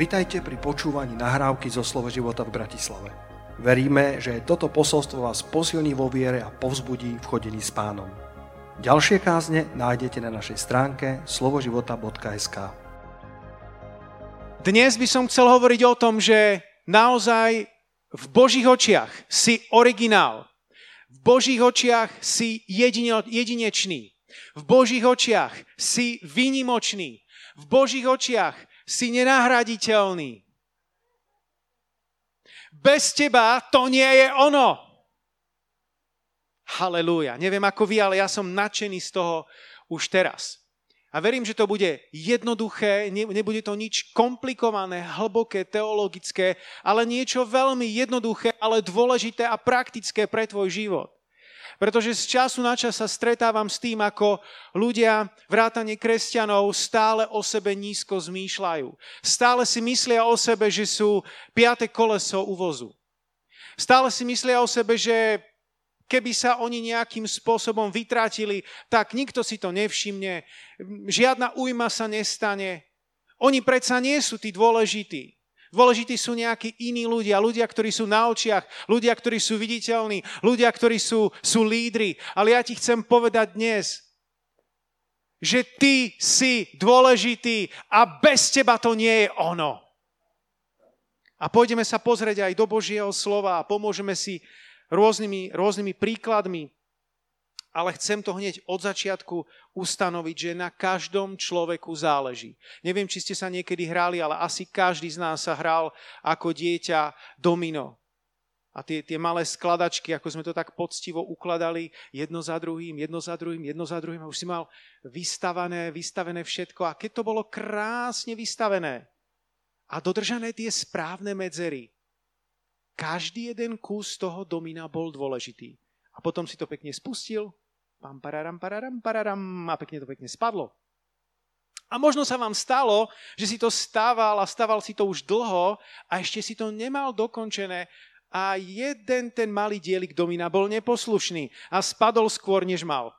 Vitajte pri počúvaní nahrávky zo Slovo života v Bratislave. Veríme, že toto posolstvo vás posilní vo viere a povzbudí v chodení s pánom. Ďalšie kázne nájdete na našej stránke slovoživota.sk Dnes by som chcel hovoriť o tom, že naozaj v Božích očiach si originál. V Božích očiach si jedine, jedinečný. V Božích očiach si výnimočný. V Božích očiach si nenahraditeľný. Bez teba to nie je ono. Halelúja. Neviem ako vy, ale ja som nadšený z toho už teraz. A verím, že to bude jednoduché, nebude to nič komplikované, hlboké, teologické, ale niečo veľmi jednoduché, ale dôležité a praktické pre tvoj život. Pretože z času na čas sa stretávam s tým, ako ľudia, vrátane kresťanov, stále o sebe nízko zmýšľajú. Stále si myslia o sebe, že sú piate koleso uvozu. Stále si myslia o sebe, že keby sa oni nejakým spôsobom vytratili, tak nikto si to nevšimne, žiadna újma sa nestane. Oni predsa nie sú tí dôležití. Dôležití sú nejakí iní ľudia, ľudia, ktorí sú na očiach, ľudia, ktorí sú viditeľní, ľudia, ktorí sú, sú lídri. Ale ja ti chcem povedať dnes, že ty si dôležitý a bez teba to nie je ono. A pôjdeme sa pozrieť aj do Božieho slova a pomôžeme si rôznymi, rôznymi príkladmi ale chcem to hneď od začiatku ustanoviť, že na každom človeku záleží. Neviem, či ste sa niekedy hrali, ale asi každý z nás sa hral ako dieťa domino. A tie, tie malé skladačky, ako sme to tak poctivo ukladali, jedno za druhým, jedno za druhým, jedno za druhým. A už si mal vystavané, vystavené všetko. A keď to bolo krásne vystavené a dodržané tie správne medzery, každý jeden kus toho domina bol dôležitý. A potom si to pekne spustil Pam, pararam, pararam, pararam a pekne to pekne spadlo. A možno sa vám stalo, že si to stával a stával si to už dlho a ešte si to nemal dokončené a jeden ten malý dielik domina bol neposlušný a spadol skôr, než mal.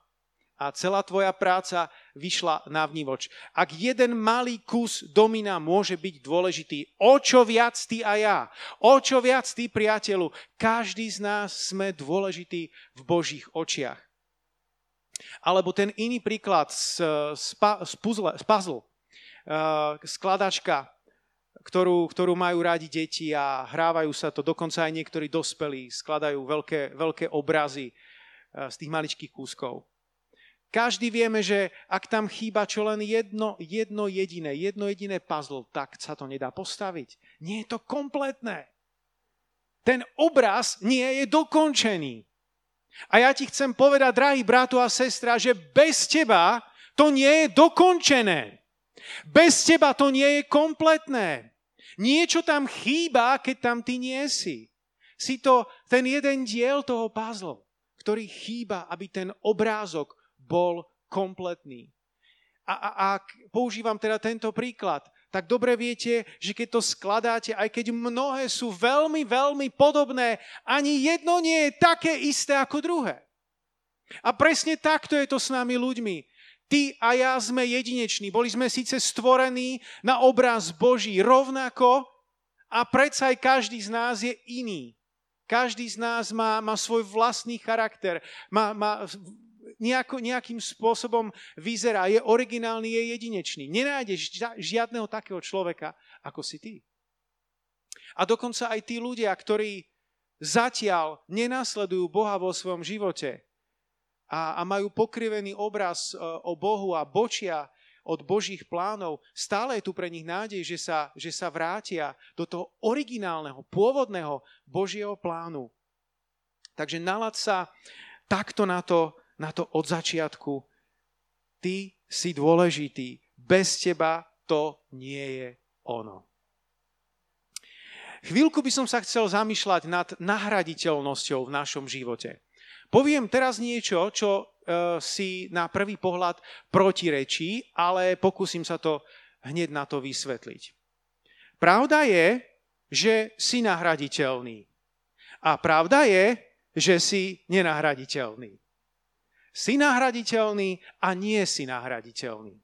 A celá tvoja práca vyšla na vnívoč. Ak jeden malý kus domina môže byť dôležitý, o čo viac ty a ja, o čo viac ty priateľu, každý z nás sme dôležitý v Božích očiach. Alebo ten iný príklad z, z, z, puzzle, z puzzle, uh, skladačka, ktorú, ktorú majú rádi deti a hrávajú sa to, dokonca aj niektorí dospelí skladajú veľké, veľké obrazy uh, z tých maličkých kúskov. Každý vieme, že ak tam chýba čo len jedno, jedno jediné, jedno jediné puzzle, tak sa to nedá postaviť. Nie je to kompletné. Ten obraz nie je dokončený. A ja ti chcem povedať, drahý bratu a sestra, že bez teba to nie je dokončené. Bez teba to nie je kompletné. Niečo tam chýba, keď tam ty nie si. Si to ten jeden diel toho puzzle, ktorý chýba, aby ten obrázok bol kompletný. A, a, a používam teda tento príklad tak dobre viete, že keď to skladáte, aj keď mnohé sú veľmi, veľmi podobné, ani jedno nie je také isté ako druhé. A presne takto je to s nami ľuďmi. Ty a ja sme jedineční. Boli sme síce stvorení na obraz Boží rovnako a predsa aj každý z nás je iný. Každý z nás má, má svoj vlastný charakter, má, má nejako, nejakým spôsobom vyzerá, je originálny, je jedinečný. Nenájdeš žiadneho takého človeka, ako si ty. A dokonca aj tí ľudia, ktorí zatiaľ nenasledujú Boha vo svojom živote a, a majú pokrivený obraz e, o Bohu a bočia od Božích plánov, stále je tu pre nich nádej, že sa, že sa vrátia do toho originálneho, pôvodného Božieho plánu. Takže nalad sa takto na to, na to od začiatku. Ty si dôležitý. Bez teba to nie je ono. Chvíľku by som sa chcel zamýšľať nad nahraditeľnosťou v našom živote. Poviem teraz niečo, čo e, si na prvý pohľad protirečí, ale pokúsim sa to hneď na to vysvetliť. Pravda je, že si nahraditeľný. A pravda je, že si nenahraditeľný. Si nahraditeľný a nie si nahraditeľný.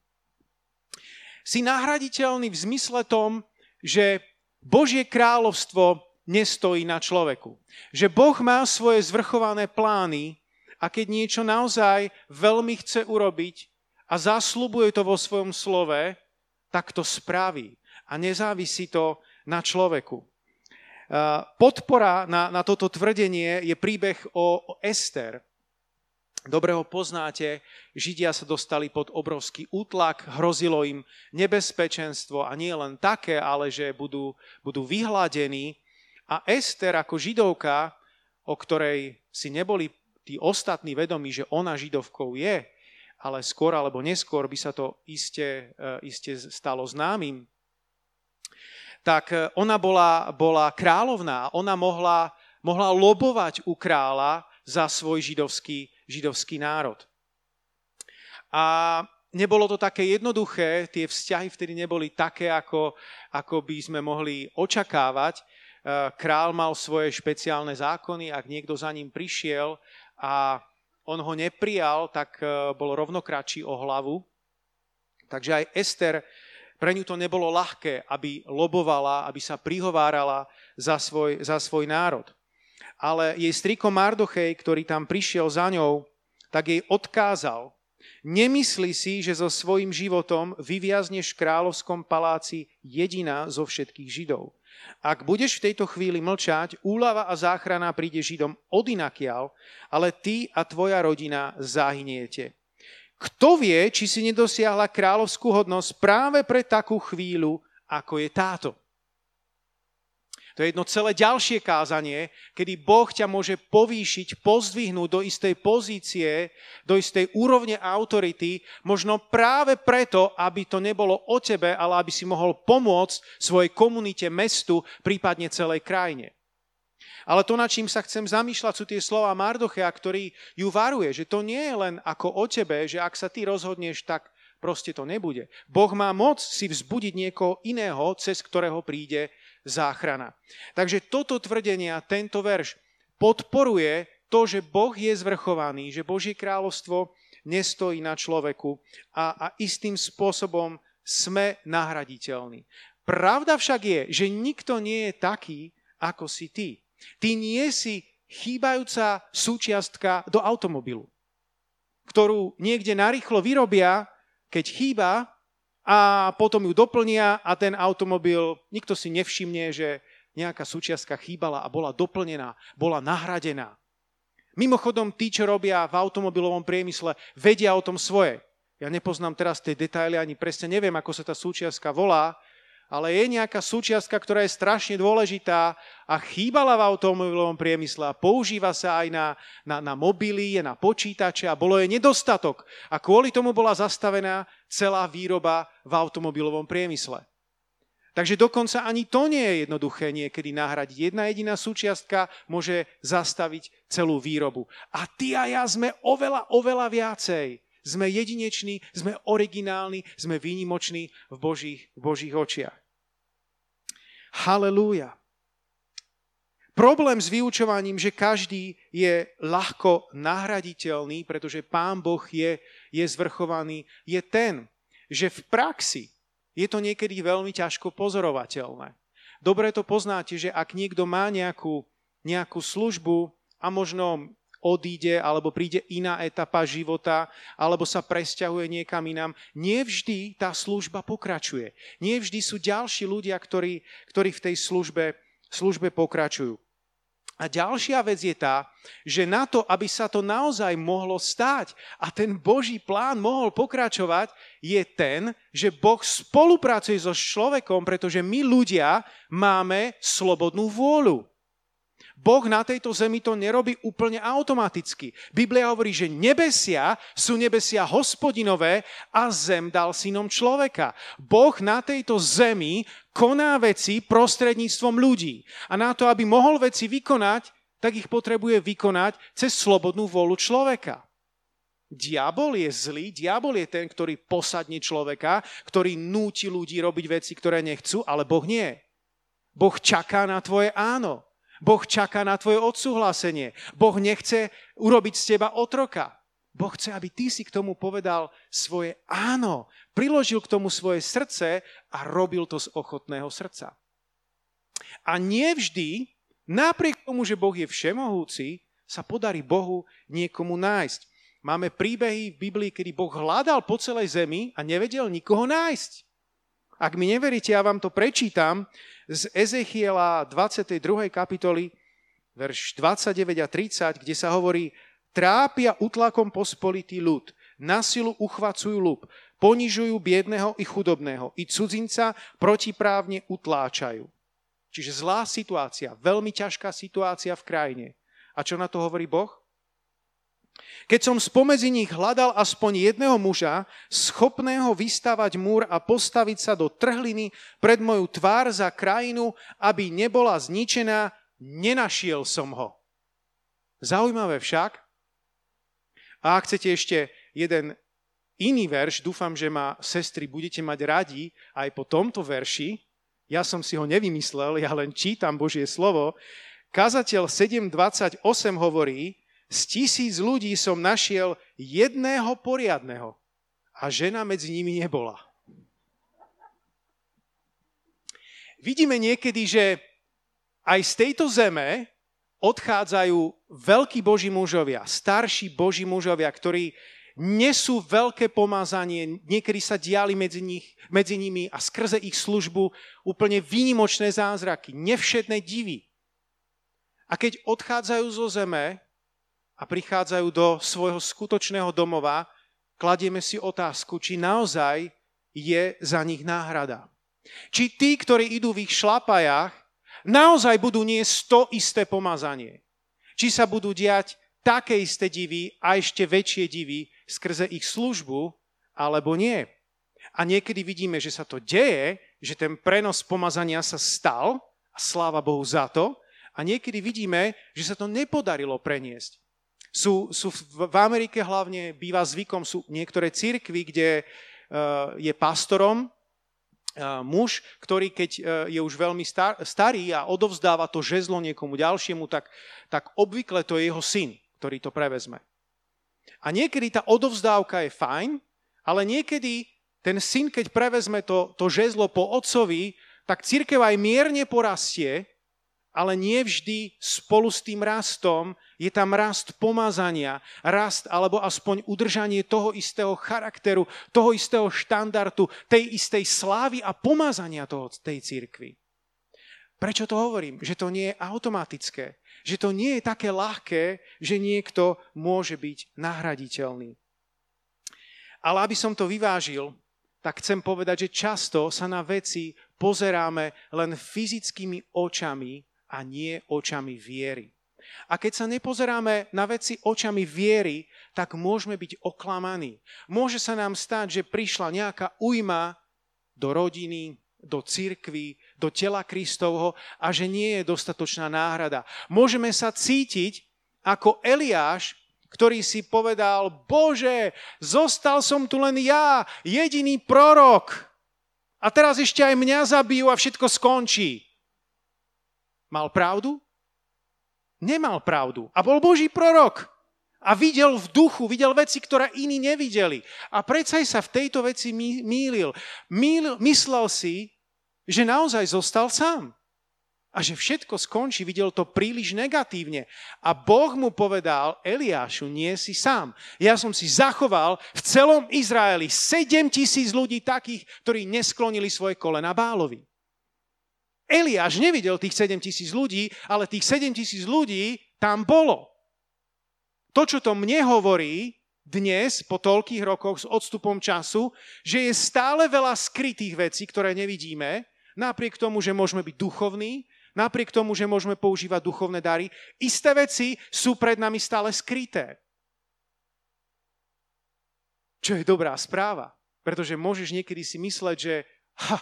Si nahraditeľný v zmysle tom, že Božie kráľovstvo nestojí na človeku. Že Boh má svoje zvrchované plány a keď niečo naozaj veľmi chce urobiť a zaslubuje to vo svojom slove, tak to spraví. A nezávisí to na človeku. Podpora na, na toto tvrdenie je príbeh o, o Ester. Dobre ho poznáte, Židia sa dostali pod obrovský útlak, hrozilo im nebezpečenstvo a nie len také, ale že budú, budú vyhladení. A Ester ako židovka, o ktorej si neboli tí ostatní vedomí, že ona židovkou je, ale skôr alebo neskôr by sa to iste, e, iste stalo známym, tak e, ona bola, bola kráľovná, ona mohla, mohla lobovať u kráľa za svoj židovský židovský národ. A nebolo to také jednoduché, tie vzťahy vtedy neboli také, ako, ako by sme mohli očakávať. E, král mal svoje špeciálne zákony, ak niekto za ním prišiel a on ho neprijal, tak e, bol rovno kratší o hlavu. Takže aj Ester, pre ňu to nebolo ľahké, aby lobovala, aby sa prihovárala za svoj, za svoj národ ale jej striko Mardochej, ktorý tam prišiel za ňou, tak jej odkázal, nemyslí si, že so svojím životom vyviazneš v kráľovskom paláci jediná zo všetkých Židov. Ak budeš v tejto chvíli mlčať, úlava a záchrana príde Židom odinakiaľ, ale ty a tvoja rodina zahyniete. Kto vie, či si nedosiahla kráľovskú hodnosť práve pre takú chvíľu, ako je táto? To je jedno celé ďalšie kázanie, kedy Boh ťa môže povýšiť, pozdvihnúť do istej pozície, do istej úrovne autority, možno práve preto, aby to nebolo o tebe, ale aby si mohol pomôcť svojej komunite, mestu, prípadne celej krajine. Ale to, nad čím sa chcem zamýšľať, sú tie slova Mardochea, ktorý ju varuje, že to nie je len ako o tebe, že ak sa ty rozhodneš, tak proste to nebude. Boh má moc si vzbudiť niekoho iného, cez ktorého príde záchrana. Takže toto tvrdenie a tento verš podporuje to, že Boh je zvrchovaný, že Božie kráľovstvo nestojí na človeku a, a istým spôsobom sme nahraditeľní. Pravda však je, že nikto nie je taký, ako si ty. Ty nie si chýbajúca súčiastka do automobilu, ktorú niekde narýchlo vyrobia, keď chýba a potom ju doplnia a ten automobil, nikto si nevšimne, že nejaká súčiastka chýbala a bola doplnená, bola nahradená. Mimochodom, tí, čo robia v automobilovom priemysle, vedia o tom svoje. Ja nepoznám teraz tie detaily, ani presne neviem, ako sa tá súčiastka volá, ale je nejaká súčiastka, ktorá je strašne dôležitá a chýbala v automobilovom priemysle a používa sa aj na, na, na mobily, na počítače a bolo jej nedostatok. A kvôli tomu bola zastavená celá výroba v automobilovom priemysle. Takže dokonca ani to nie je jednoduché niekedy nahradiť. Jedna jediná súčiastka môže zastaviť celú výrobu. A ty a ja sme oveľa, oveľa viacej. Sme jedineční, sme originálni, sme výnimoční v Božích, v Božích očiach. Halelúja. Problém s vyučovaním, že každý je ľahko nahraditeľný, pretože Pán Boh je, je zvrchovaný, je ten, že v praxi je to niekedy veľmi ťažko pozorovateľné. Dobre to poznáte, že ak niekto má nejakú, nejakú službu a možno odíde, alebo príde iná etapa života, alebo sa presťahuje niekam inám. Nevždy tá služba pokračuje. Nevždy sú ďalší ľudia, ktorí, ktorí v tej službe, službe pokračujú. A ďalšia vec je tá, že na to, aby sa to naozaj mohlo stať a ten Boží plán mohol pokračovať, je ten, že Boh spolupracuje so človekom, pretože my ľudia máme slobodnú vôľu. Boh na tejto zemi to nerobí úplne automaticky. Biblia hovorí, že nebesia sú nebesia hospodinové a zem dal synom človeka. Boh na tejto zemi koná veci prostredníctvom ľudí. A na to, aby mohol veci vykonať, tak ich potrebuje vykonať cez slobodnú volu človeka. Diabol je zlý, diabol je ten, ktorý posadne človeka, ktorý núti ľudí robiť veci, ktoré nechcú, ale Boh nie. Boh čaká na tvoje áno. Boh čaká na tvoje odsúhlasenie. Boh nechce urobiť z teba otroka. Boh chce, aby ty si k tomu povedal svoje áno, priložil k tomu svoje srdce a robil to z ochotného srdca. A nevždy, napriek tomu, že Boh je všemohúci, sa podarí Bohu niekomu nájsť. Máme príbehy v Biblii, kedy Boh hľadal po celej zemi a nevedel nikoho nájsť. Ak mi neveríte, ja vám to prečítam z Ezechiela 22. kapitoly, verš 29 a 30, kde sa hovorí, trápia utlakom pospolitý ľud, na silu uchvacujú ľub, ponižujú biedného i chudobného, i cudzinca protiprávne utláčajú. Čiže zlá situácia, veľmi ťažká situácia v krajine. A čo na to hovorí Boh? Keď som spomedzi nich hľadal aspoň jedného muža, schopného vystavať múr a postaviť sa do trhliny pred moju tvár za krajinu, aby nebola zničená, nenašiel som ho. Zaujímavé však, a ak chcete ešte jeden iný verš, dúfam, že ma sestry budete mať radi aj po tomto verši, ja som si ho nevymyslel, ja len čítam Božie slovo, Kazateľ 7.28 hovorí, z tisíc ľudí som našiel jedného poriadného a žena medzi nimi nebola. Vidíme niekedy, že aj z tejto zeme odchádzajú veľkí boží mužovia, starší boží mužovia, ktorí nesú veľké pomazanie, niekedy sa diali medzi, nich, medzi nimi a skrze ich službu úplne výnimočné zázraky, nevšetné divy. A keď odchádzajú zo zeme a prichádzajú do svojho skutočného domova, kladieme si otázku, či naozaj je za nich náhrada. Či tí, ktorí idú v ich šlapajách, naozaj budú niesť to isté pomazanie. Či sa budú diať také isté divy a ešte väčšie divy skrze ich službu, alebo nie. A niekedy vidíme, že sa to deje, že ten prenos pomazania sa stal, a sláva Bohu za to, a niekedy vidíme, že sa to nepodarilo preniesť. Sú, sú v Amerike hlavne býva zvykom, sú niektoré církvy, kde uh, je pastorom uh, muž, ktorý keď uh, je už veľmi star, starý a odovzdáva to žezlo niekomu ďalšiemu, tak, tak obvykle to je jeho syn, ktorý to prevezme. A niekedy tá odovzdávka je fajn, ale niekedy ten syn, keď prevezme to, to žezlo po otcovi, tak církev aj mierne porastie ale nie vždy spolu s tým rastom je tam rast pomazania, rast alebo aspoň udržanie toho istého charakteru, toho istého štandardu, tej istej slávy a pomazania toho, tej církvy. Prečo to hovorím? Že to nie je automatické. Že to nie je také ľahké, že niekto môže byť nahraditeľný. Ale aby som to vyvážil, tak chcem povedať, že často sa na veci pozeráme len fyzickými očami a nie očami viery. A keď sa nepozeráme na veci očami viery, tak môžeme byť oklamaní. Môže sa nám stať, že prišla nejaká ujma do rodiny, do cirkvy, do tela Kristovho a že nie je dostatočná náhrada. Môžeme sa cítiť ako Eliáš, ktorý si povedal, Bože, zostal som tu len ja, jediný prorok. A teraz ešte aj mňa zabijú a všetko skončí. Mal pravdu? Nemal pravdu. A bol Boží prorok. A videl v duchu, videl veci, ktoré iní nevideli. A predsa sa v tejto veci mýlil. Mýl, myslel si, že naozaj zostal sám. A že všetko skončí, videl to príliš negatívne. A Boh mu povedal, Eliášu, nie si sám. Ja som si zachoval v celom Izraeli 7 tisíc ľudí takých, ktorí nesklonili svoje kolena Bálovi. Eliáš nevidel tých 7 tisíc ľudí, ale tých 7 tisíc ľudí tam bolo. To, čo to mne hovorí dnes, po toľkých rokoch s odstupom času, že je stále veľa skrytých vecí, ktoré nevidíme, napriek tomu, že môžeme byť duchovní, napriek tomu, že môžeme používať duchovné dary, isté veci sú pred nami stále skryté. Čo je dobrá správa, pretože môžeš niekedy si mysleť, že ha,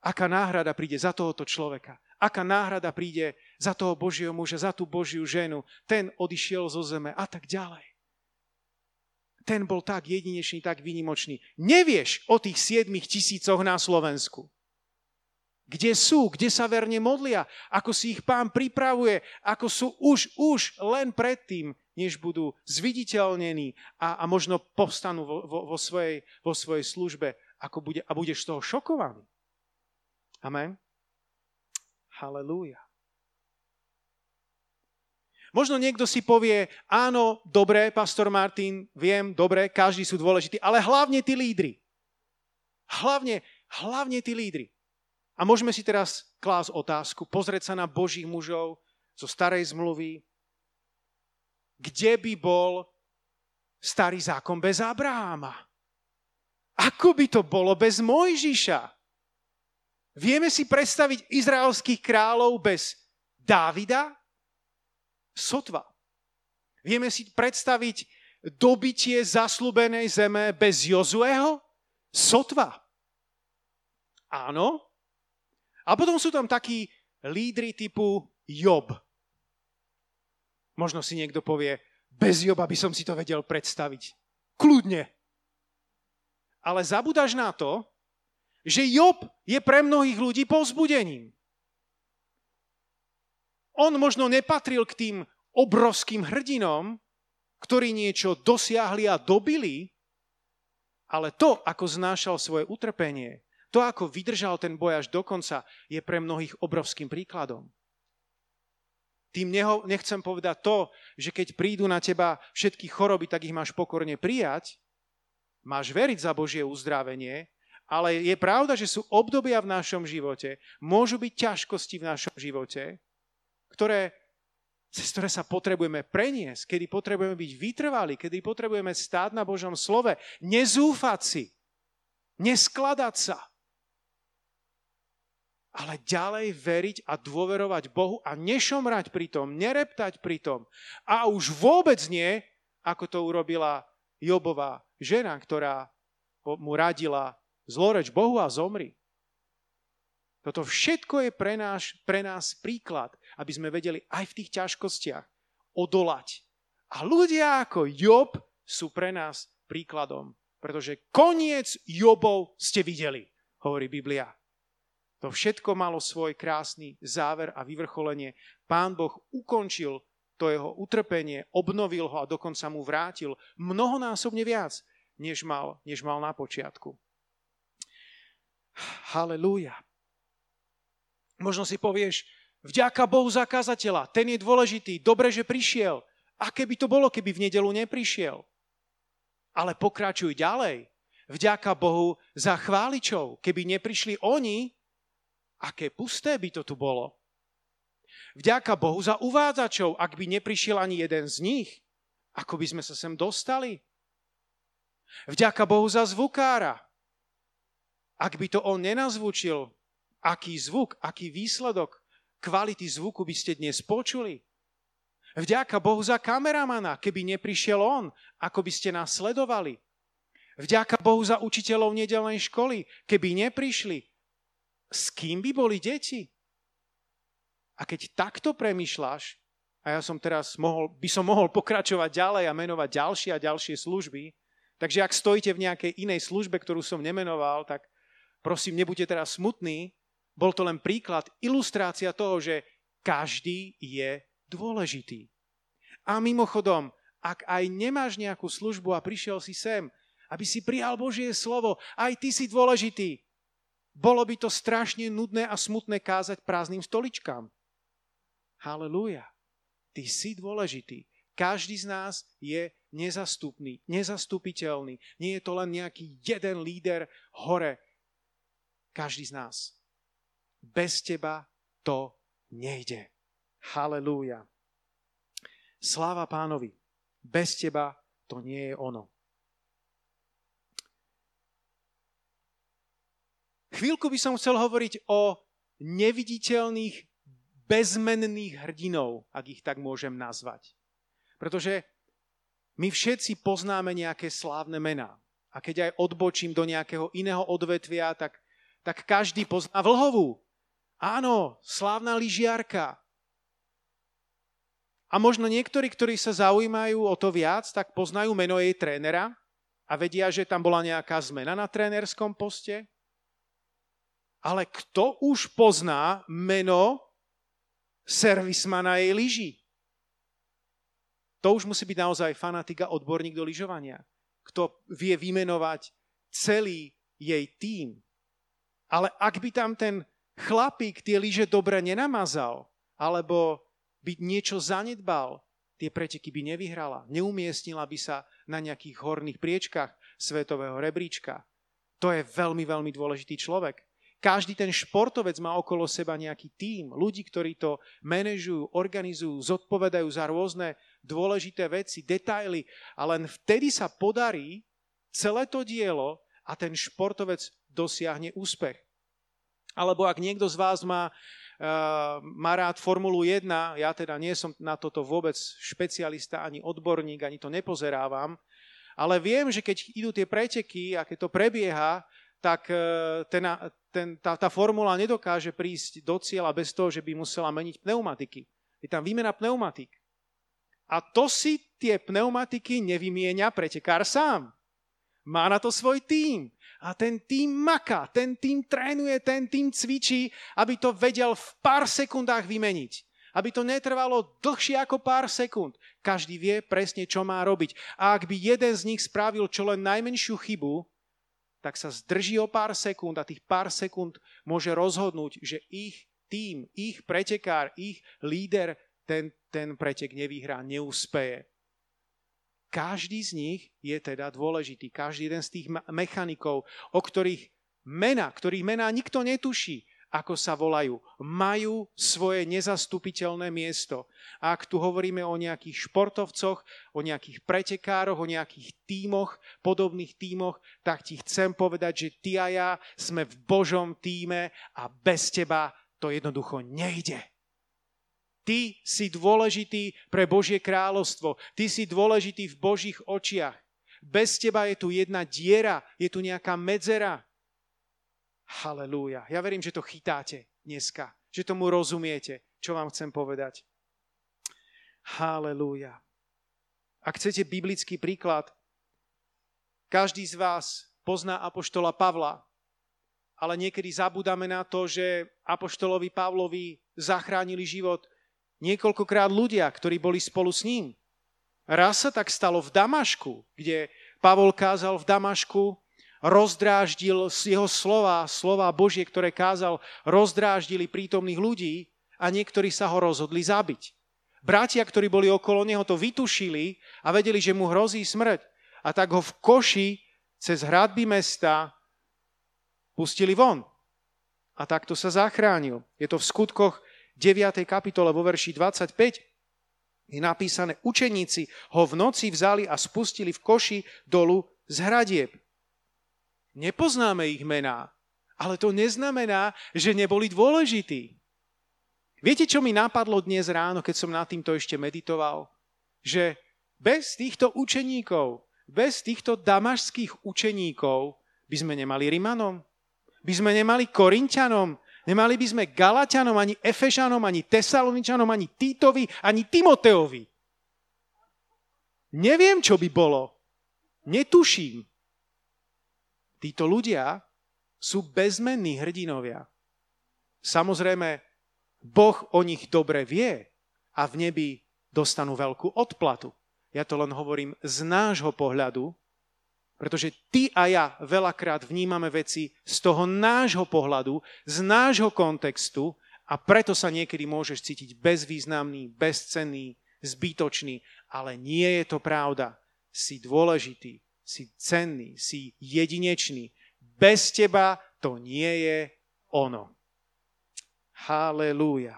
aká náhrada príde za tohoto človeka, aká náhrada príde za toho Božieho muža, za tú Božiu ženu, ten odišiel zo zeme a tak ďalej. Ten bol tak jedinečný, tak výnimočný. Nevieš o tých siedmých tisícoch na Slovensku. Kde sú, kde sa verne modlia, ako si ich pán pripravuje, ako sú už, už len predtým, než budú zviditeľnení a, a možno povstanú vo, vo, vo, svojej, vo svojej službe ako bude, a budeš z toho šokovaný. Amen. Halelúja. Možno niekto si povie, áno, dobre, pastor Martin, viem, dobre, každý sú dôležití, ale hlavne tí lídry. Hlavne, hlavne tí lídry. A môžeme si teraz klásť otázku, pozrieť sa na Božích mužov zo starej zmluvy, kde by bol starý zákon bez Abraháma? Ako by to bolo bez Mojžiša? Vieme si predstaviť izraelských kráľov bez Dávida? Sotva. Vieme si predstaviť dobitie zaslúbenej zeme bez Jozueho? Sotva. Áno. A potom sú tam takí lídry typu Job. Možno si niekto povie, bez Joba by som si to vedel predstaviť. Kľudne. Ale zabudáš na to, že Job je pre mnohých ľudí povzbudením. On možno nepatril k tým obrovským hrdinom, ktorí niečo dosiahli a dobili, ale to, ako znášal svoje utrpenie, to, ako vydržal ten boj až do konca, je pre mnohých obrovským príkladom. Tým neho, nechcem povedať to, že keď prídu na teba všetky choroby, tak ich máš pokorne prijať, máš veriť za Božie uzdravenie, ale je pravda, že sú obdobia v našom živote, môžu byť ťažkosti v našom živote, ktoré, cez ktoré sa potrebujeme preniesť, kedy potrebujeme byť vytrvali, kedy potrebujeme stáť na Božom slove, nezúfať si, neskladať sa, ale ďalej veriť a dôverovať Bohu a nešomrať pri tom, nereptať pri tom. A už vôbec nie, ako to urobila Jobová žena, ktorá mu radila zloreč Bohu a zomri. Toto všetko je pre nás, pre nás príklad, aby sme vedeli aj v tých ťažkostiach odolať. A ľudia ako Job sú pre nás príkladom, pretože koniec Jobov ste videli, hovorí Biblia. To všetko malo svoj krásny záver a vyvrcholenie. Pán Boh ukončil to jeho utrpenie, obnovil ho a dokonca mu vrátil mnohonásobne viac, než mal, než mal na počiatku. Halelúja. Možno si povieš, vďaka Bohu zakázateľa, ten je dôležitý, dobre, že prišiel. A keby to bolo, keby v nedelu neprišiel? Ale pokračuj ďalej. Vďaka Bohu za chváličov. Keby neprišli oni, Aké pusté by to tu bolo. Vďaka Bohu za uvádzačov, ak by neprišiel ani jeden z nich, ako by sme sa sem dostali. Vďaka Bohu za zvukára. Ak by to on nenazvučil, aký zvuk, aký výsledok kvality zvuku by ste dnes počuli. Vďaka Bohu za kameramana, keby neprišiel on, ako by ste nás sledovali. Vďaka Bohu za učiteľov nedelnej školy, keby neprišli, s kým by boli deti? A keď takto premyšľaš, a ja som teraz mohol, by som mohol pokračovať ďalej a menovať ďalšie a ďalšie služby, takže ak stojíte v nejakej inej službe, ktorú som nemenoval, tak prosím, nebuďte teraz smutní. Bol to len príklad, ilustrácia toho, že každý je dôležitý. A mimochodom, ak aj nemáš nejakú službu a prišiel si sem, aby si prijal Božie slovo, aj ty si dôležitý. Bolo by to strašne nudné a smutné kázať prázdnym stoličkám. Halelúja. Ty si dôležitý. Každý z nás je nezastupný, nezastupiteľný. Nie je to len nejaký jeden líder hore. Každý z nás. Bez teba to nejde. Halelúja. Sláva pánovi. Bez teba to nie je ono. Chvíľku by som chcel hovoriť o neviditeľných, bezmenných hrdinov, ak ich tak môžem nazvať. Pretože my všetci poznáme nejaké slávne mená. A keď aj odbočím do nejakého iného odvetvia, tak, tak každý pozná Vlhovú. Áno, slávna lyžiarka. A možno niektorí, ktorí sa zaujímajú o to viac, tak poznajú meno jej trénera a vedia, že tam bola nejaká zmena na trénerskom poste. Ale kto už pozná meno servismana jej lyží? to už musí byť naozaj fanatik a odborník do lyžovania, kto vie vymenovať celý jej tým. Ale ak by tam ten chlapík tie lyže dobre nenamazal, alebo by niečo zanedbal, tie preteky by nevyhrala. Neumiestnila by sa na nejakých horných priečkách svetového rebríčka. To je veľmi, veľmi dôležitý človek. Každý ten športovec má okolo seba nejaký tím, ľudí, ktorí to manažujú, organizujú, zodpovedajú za rôzne dôležité veci, detaily a len vtedy sa podarí celé to dielo a ten športovec dosiahne úspech. Alebo ak niekto z vás má Uh, má rád Formulu 1, ja teda nie som na toto vôbec špecialista, ani odborník, ani to nepozerávam, ale viem, že keď idú tie preteky a keď to prebieha, tak uh, ten, ten, tá, tá formula nedokáže prísť do cieľa bez toho, že by musela meniť pneumatiky. Je tam výmena pneumatik. A to si tie pneumatiky nevymienia pretekár sám. Má na to svoj tím. A ten tým maká, ten tým trénuje, ten tým cvičí, aby to vedel v pár sekundách vymeniť. Aby to netrvalo dlhšie ako pár sekúnd. Každý vie presne, čo má robiť. A ak by jeden z nich spravil čo len najmenšiu chybu, tak sa zdrží o pár sekúnd a tých pár sekúnd môže rozhodnúť, že ich tým, ich pretekár, ich líder ten, ten pretek nevyhrá, neúspeje. Každý z nich je teda dôležitý. Každý jeden z tých mechanikov, o ktorých mena, ktorých mená nikto netuší, ako sa volajú, majú svoje nezastupiteľné miesto. A ak tu hovoríme o nejakých športovcoch, o nejakých pretekároch, o nejakých tímoch, podobných tímoch, tak ti chcem povedať, že ty a ja sme v Božom týme a bez teba to jednoducho nejde. Ty si dôležitý pre Božie kráľovstvo. Ty si dôležitý v Božích očiach. Bez teba je tu jedna diera, je tu nejaká medzera. Halelúja. Ja verím, že to chytáte dneska, že tomu rozumiete, čo vám chcem povedať. Halelúja. Ak chcete biblický príklad, každý z vás pozná apoštola Pavla, ale niekedy zabudáme na to, že apoštolovi Pavlovi zachránili život niekoľkokrát ľudia, ktorí boli spolu s ním. Raz sa tak stalo v Damašku, kde Pavol kázal v Damašku, rozdráždil jeho slova, slova Božie, ktoré kázal, rozdráždili prítomných ľudí a niektorí sa ho rozhodli zabiť. Bratia, ktorí boli okolo neho, to vytušili a vedeli, že mu hrozí smrť. A tak ho v koši cez hradby mesta pustili von. A takto sa zachránil. Je to v skutkoch 9. kapitole vo verši 25 je napísané, učeníci ho v noci vzali a spustili v koši dolu z hradieb. Nepoznáme ich mená, ale to neznamená, že neboli dôležití. Viete, čo mi napadlo dnes ráno, keď som nad týmto ešte meditoval? Že bez týchto učeníkov, bez týchto damašských učeníkov by sme nemali Rimanom, by sme nemali Korintianom, Nemali by sme Galatianom, ani Efešanom, ani Tesaloničanom, ani Týtovi, ani Timoteovi. Neviem, čo by bolo. Netuším. Títo ľudia sú bezmenní hrdinovia. Samozrejme, Boh o nich dobre vie a v nebi dostanú veľkú odplatu. Ja to len hovorím z nášho pohľadu, pretože ty a ja veľakrát vnímame veci z toho nášho pohľadu, z nášho kontextu a preto sa niekedy môžeš cítiť bezvýznamný, bezcenný, zbytočný, ale nie je to pravda. Si dôležitý, si cenný, si jedinečný. Bez teba to nie je ono. Halelúja.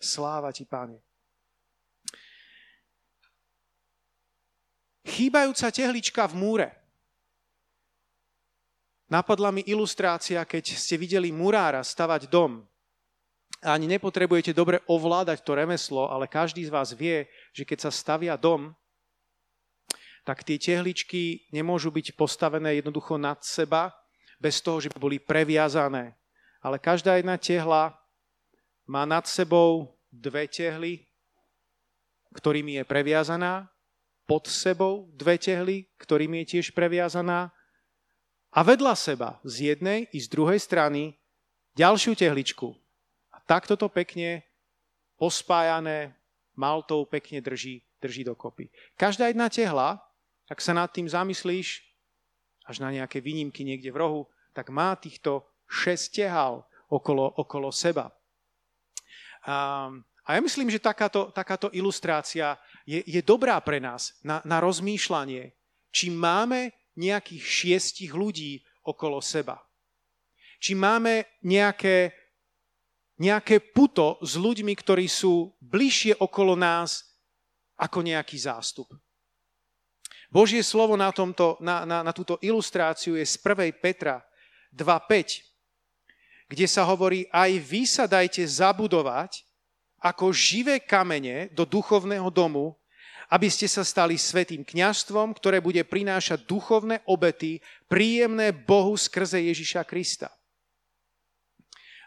Sláva ti, Pane. Chýbajúca tehlička v múre Napadla mi ilustrácia, keď ste videli murára stavať dom. A ani nepotrebujete dobre ovládať to remeslo, ale každý z vás vie, že keď sa stavia dom, tak tie tehličky nemôžu byť postavené jednoducho nad seba, bez toho, že by boli previazané. Ale každá jedna tehla má nad sebou dve tehly, ktorými je previazaná, pod sebou dve tehly, ktorými je tiež previazaná a vedľa seba z jednej i z druhej strany ďalšiu tehličku. A takto to pekne pospájané maltou pekne drží drží dokopy. Každá jedna tehla, ak sa nad tým zamyslíš, až na nejaké výnimky niekde v rohu, tak má týchto šesť tehal okolo, okolo seba. A, a ja myslím, že takáto, takáto ilustrácia je, je dobrá pre nás na, na rozmýšľanie, či máme nejakých šiestich ľudí okolo seba. Či máme nejaké, nejaké puto s ľuďmi, ktorí sú bližšie okolo nás ako nejaký zástup. Božie slovo na, tomto, na, na, na túto ilustráciu je z 1. Petra 2.5, kde sa hovorí, aj vy sa dajte zabudovať ako živé kamene do duchovného domu, aby ste sa stali svetým kňastvom, ktoré bude prinášať duchovné obety, príjemné Bohu skrze Ježiša Krista.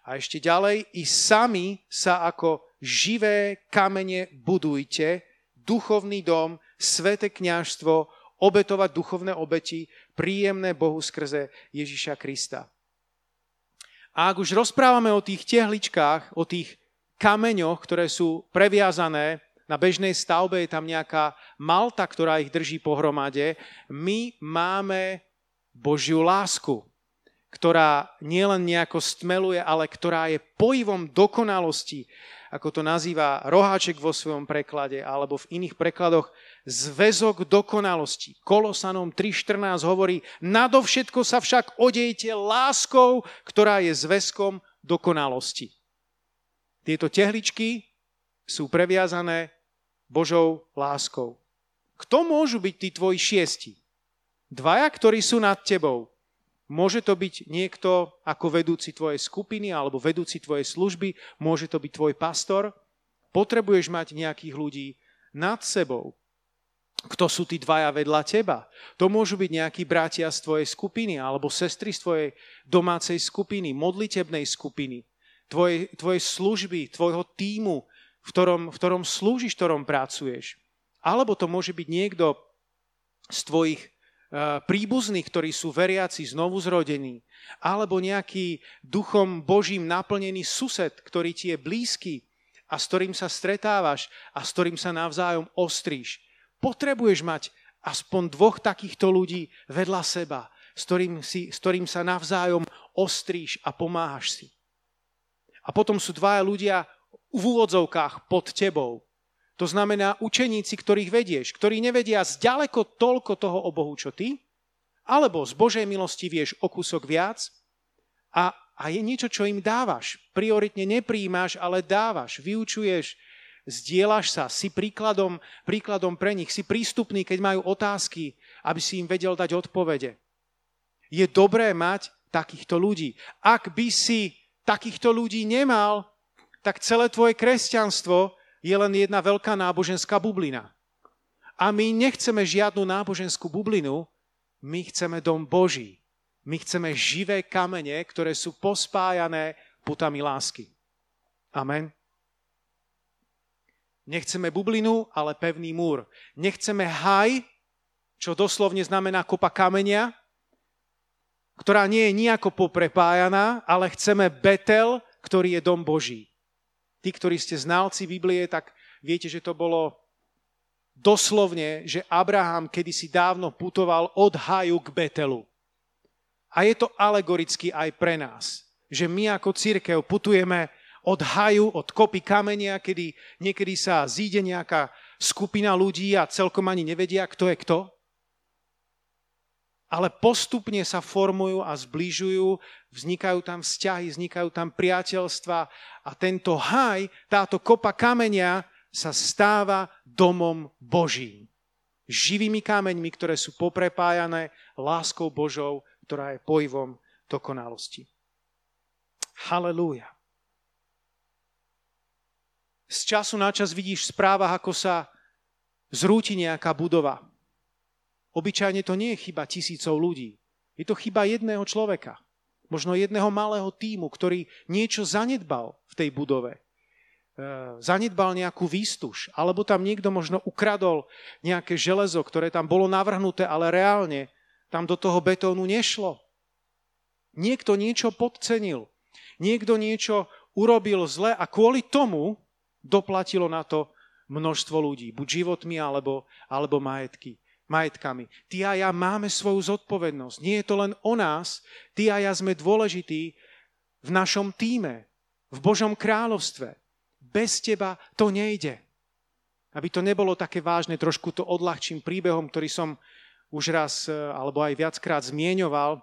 A ešte ďalej, i sami sa ako živé kamene budujte, duchovný dom, sveté kňažstvo, obetovať duchovné obeti, príjemné Bohu skrze Ježiša Krista. A ak už rozprávame o tých tehličkách, o tých kameňoch, ktoré sú previazané, na bežnej stavbe je tam nejaká malta, ktorá ich drží pohromade, my máme Božiu lásku, ktorá nielen nejako stmeluje, ale ktorá je pojivom dokonalosti, ako to nazýva Roháček vo svojom preklade, alebo v iných prekladoch zväzok dokonalosti. Kolosanom 3.14 hovorí, nadovšetko sa však odejte láskou, ktorá je zväzkom dokonalosti. Tieto tehličky sú previazané Božou láskou. Kto môžu byť tí tvoji šiesti? Dvaja, ktorí sú nad tebou. Môže to byť niekto ako vedúci tvojej skupiny alebo vedúci tvojej služby, môže to byť tvoj pastor. Potrebuješ mať nejakých ľudí nad sebou. Kto sú tí dvaja vedľa teba? To môžu byť nejakí bratia z tvojej skupiny alebo sestry z tvojej domácej skupiny, modlitebnej skupiny, tvojej, tvojej služby, tvojho týmu, v ktorom, v ktorom slúžiš, v ktorom pracuješ. Alebo to môže byť niekto z tvojich Eh, príbuzných, ktorí sú veriaci, znovu zrodení, alebo nejaký duchom Božím naplnený sused, ktorý ti je blízky a s ktorým sa stretávaš a s ktorým sa navzájom ostríš. Potrebuješ mať aspoň dvoch takýchto ľudí vedľa seba, s ktorým, si, s ktorým sa navzájom ostríš a pomáhaš si. A potom sú dvaja ľudia v úvodzovkách pod tebou, to znamená učeníci, ktorých vedieš, ktorí nevedia zďaleko toľko toho o Bohu, čo ty, alebo z Božej milosti vieš o kúsok viac a, a je niečo, čo im dávaš. Prioritne nepríjimaš, ale dávaš, vyučuješ, zdieľaš sa, si príkladom, príkladom pre nich, si prístupný, keď majú otázky, aby si im vedel dať odpovede. Je dobré mať takýchto ľudí. Ak by si takýchto ľudí nemal, tak celé tvoje kresťanstvo je len jedna veľká náboženská bublina. A my nechceme žiadnu náboženskú bublinu, my chceme dom Boží. My chceme živé kamene, ktoré sú pospájané putami lásky. Amen. Nechceme bublinu, ale pevný múr. Nechceme haj, čo doslovne znamená kopa kamenia, ktorá nie je nejako poprepájaná, ale chceme Betel, ktorý je dom Boží. Tí, ktorí ste znalci Biblie, tak viete, že to bolo doslovne, že Abraham kedysi dávno putoval od Haju k Betelu. A je to alegoricky aj pre nás, že my ako církev putujeme od haju, od kopy kamenia, kedy niekedy sa zíde nejaká skupina ľudí a celkom ani nevedia, kto je kto ale postupne sa formujú a zbližujú, vznikajú tam vzťahy, vznikajú tam priateľstva a tento haj, táto kopa kamenia sa stáva domom Božím. Živými kameňmi, ktoré sú poprepájané láskou Božou, ktorá je pojivom dokonalosti. Halelúja. Z času na čas vidíš v správach, ako sa zrúti nejaká budova Obyčajne to nie je chyba tisícov ľudí. Je to chyba jedného človeka. Možno jedného malého týmu, ktorý niečo zanedbal v tej budove. E, zanedbal nejakú výstuž, alebo tam niekto možno ukradol nejaké železo, ktoré tam bolo navrhnuté, ale reálne tam do toho betónu nešlo. Niekto niečo podcenil. Niekto niečo urobil zle a kvôli tomu doplatilo na to množstvo ľudí, buď životmi alebo, alebo majetky, majetkami. Ty a ja máme svoju zodpovednosť. Nie je to len o nás. Ty a ja sme dôležití v našom týme, v Božom kráľovstve. Bez teba to nejde. Aby to nebolo také vážne, trošku to odľahčím príbehom, ktorý som už raz e, alebo aj viackrát zmieňoval,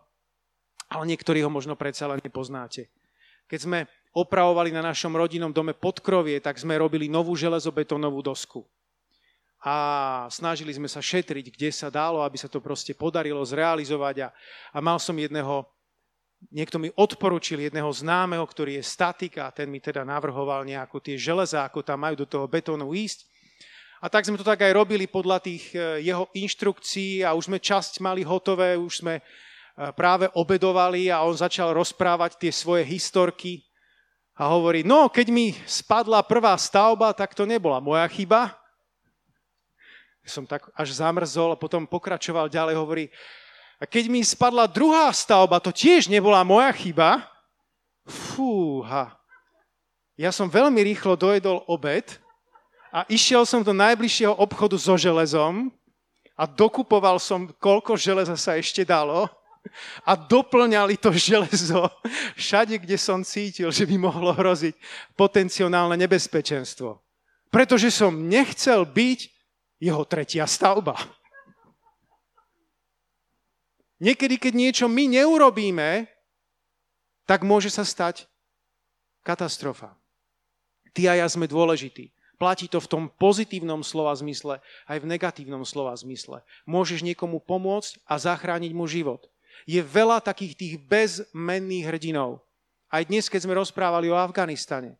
ale niektorí ho možno predsa len nepoznáte. Keď sme opravovali na našom rodinnom dome podkrovie, tak sme robili novú železobetónovú dosku. A snažili sme sa šetriť, kde sa dalo, aby sa to proste podarilo zrealizovať. A, a mal som jedného, niekto mi odporučil jedného známeho, ktorý je statik a ten mi teda navrhoval nejakú tie železa, ako tam majú do toho betónu ísť. A tak sme to tak aj robili podľa tých e, jeho inštrukcií a už sme časť mali hotové, už sme e, práve obedovali a on začal rozprávať tie svoje historky a hovorí, no keď mi spadla prvá stavba, tak to nebola moja chyba. Som tak až zamrzol a potom pokračoval ďalej, hovorí, a keď mi spadla druhá stavba, to tiež nebola moja chyba. Fúha. Ja som veľmi rýchlo dojedol obed a išiel som do najbližšieho obchodu so železom a dokupoval som, koľko železa sa ešte dalo a doplňali to železo všade, kde som cítil, že by mohlo hroziť potenciálne nebezpečenstvo. Pretože som nechcel byť jeho tretia stavba. Niekedy, keď niečo my neurobíme, tak môže sa stať katastrofa. Ty a ja sme dôležití. Platí to v tom pozitívnom slova zmysle, aj v negatívnom slova zmysle. Môžeš niekomu pomôcť a zachrániť mu život je veľa takých tých bezmenných hrdinov. Aj dnes, keď sme rozprávali o Afganistane.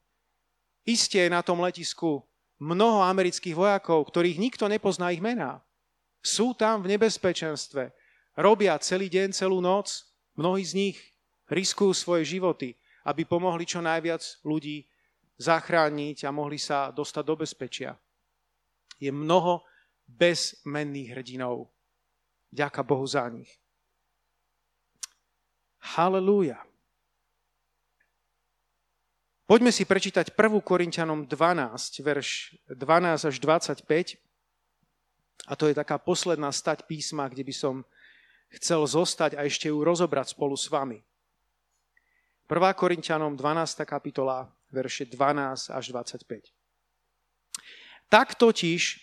Isté na tom letisku mnoho amerických vojakov, ktorých nikto nepozná ich mená. Sú tam v nebezpečenstve. Robia celý deň, celú noc. Mnohí z nich riskujú svoje životy, aby pomohli čo najviac ľudí zachrániť a mohli sa dostať do bezpečia. Je mnoho bezmenných hrdinov. Ďaká Bohu za nich. Halelúja. Poďme si prečítať 1. Korintianom 12, verš 12 až 25. A to je taká posledná stať písma, kde by som chcel zostať a ešte ju rozobrať spolu s vami. 1. Korintianom 12. kapitola, verše 12 až 25. Tak totiž,